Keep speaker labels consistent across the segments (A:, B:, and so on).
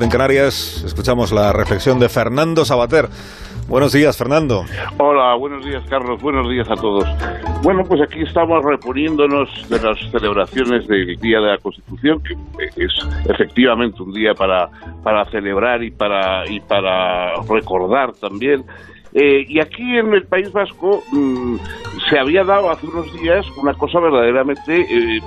A: En Canarias escuchamos la reflexión de Fernando Sabater. Buenos días, Fernando.
B: Hola, buenos días, Carlos. Buenos días a todos. Bueno, pues aquí estamos reponiéndonos de las celebraciones del Día de la Constitución, que es efectivamente un día para, para celebrar y para, y para recordar también. Eh, y aquí en el País Vasco mmm, se había dado hace unos días una cosa verdaderamente eh,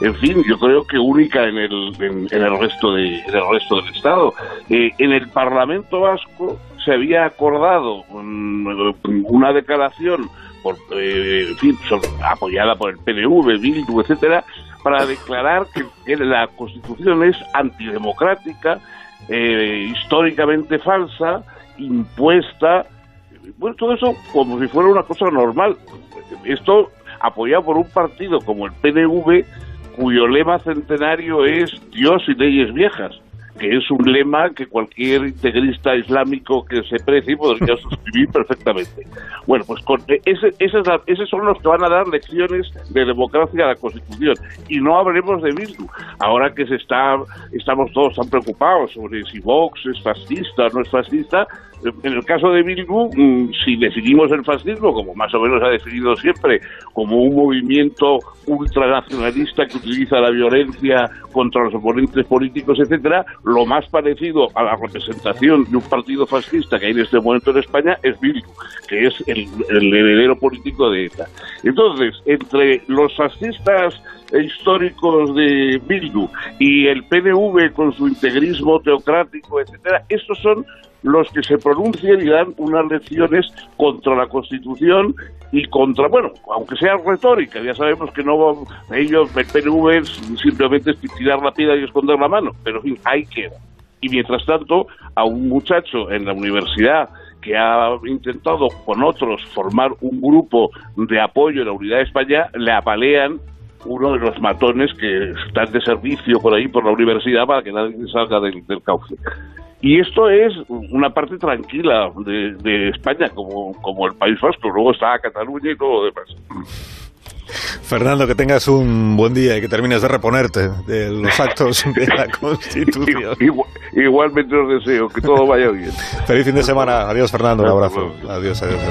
B: en fin, yo creo que única en el, en, el resto de, el resto del Estado. Eh, en el Parlamento Vasco se había acordado una declaración por, eh, en fin, apoyada por el PNV, Bildu, etcétera, para declarar que, que la Constitución es antidemocrática, eh, históricamente falsa, impuesta, bueno, todo eso como si fuera una cosa normal. Esto apoyado por un partido como el PNV, cuyo lema centenario es Dios y leyes viejas, que es un lema que cualquier integrista islámico que se precie podría suscribir perfectamente. Bueno, pues con ese, ese, esos son los que van a dar lecciones de democracia a la Constitución. Y no hablemos de Bildu. Ahora que se está, estamos todos tan preocupados sobre si Vox es fascista o no es fascista, en el caso de Bildu, si definimos el fascismo, como más o menos ha definido siempre, como un movimiento ultranacionalista que utiliza la violencia contra los oponentes políticos, etcétera, lo más parecido a la representación de un partido fascista que hay en este momento en España es Bildu, que es el, el heredero político de ETA. Entonces, entre los fascistas históricos de Bildu y el PNV con su integrismo teocrático, etcétera, estos son los que se pronuncian y dan unas lecciones contra la Constitución y contra, bueno, aunque sea retórica, ya sabemos que no ellos, el PNV simplemente es tirar la piedra y esconder la mano, pero en fin, ahí queda. Y mientras tanto, a un muchacho en la universidad que ha intentado con otros formar un grupo de apoyo a la unidad de España, le apalean uno de los matones que están de servicio por ahí, por la universidad, para que nadie salga del cauce. Y esto es una parte tranquila de, de, España, como, como el País Vasco. Luego está Cataluña y todo lo demás.
A: Fernando, que tengas un buen día y que termines de reponerte de los actos de la Constitución.
B: Igual, igualmente os deseo que todo vaya bien.
A: Feliz fin de semana. Adiós, Fernando. Un abrazo. Adiós, adiós, adiós.